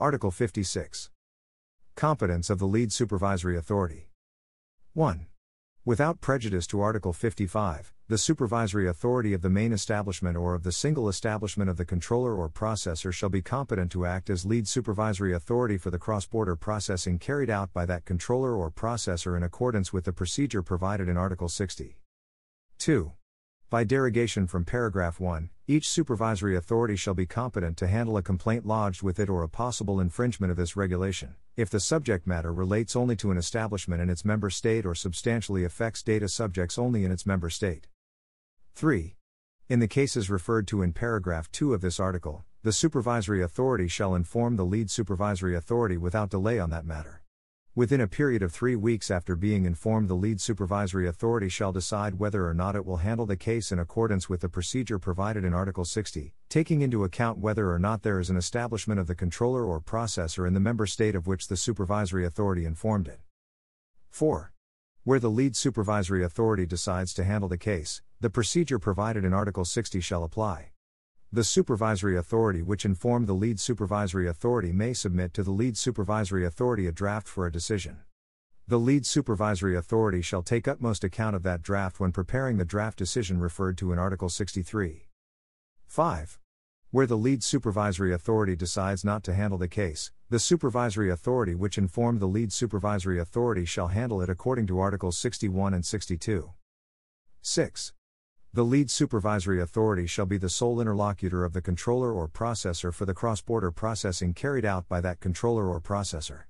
Article 56. Competence of the lead supervisory authority. 1. Without prejudice to Article 55, the supervisory authority of the main establishment or of the single establishment of the controller or processor shall be competent to act as lead supervisory authority for the cross border processing carried out by that controller or processor in accordance with the procedure provided in Article 60. 2. By derogation from paragraph 1, each supervisory authority shall be competent to handle a complaint lodged with it or a possible infringement of this regulation, if the subject matter relates only to an establishment in its member state or substantially affects data subjects only in its member state. 3. In the cases referred to in paragraph 2 of this article, the supervisory authority shall inform the lead supervisory authority without delay on that matter. Within a period of three weeks after being informed, the lead supervisory authority shall decide whether or not it will handle the case in accordance with the procedure provided in Article 60, taking into account whether or not there is an establishment of the controller or processor in the member state of which the supervisory authority informed it. 4. Where the lead supervisory authority decides to handle the case, the procedure provided in Article 60 shall apply. The supervisory authority which informed the lead supervisory authority may submit to the lead supervisory authority a draft for a decision. The lead supervisory authority shall take utmost account of that draft when preparing the draft decision referred to in Article 63. 5. Where the lead supervisory authority decides not to handle the case, the supervisory authority which informed the lead supervisory authority shall handle it according to Articles 61 and 62. 6. The lead supervisory authority shall be the sole interlocutor of the controller or processor for the cross border processing carried out by that controller or processor.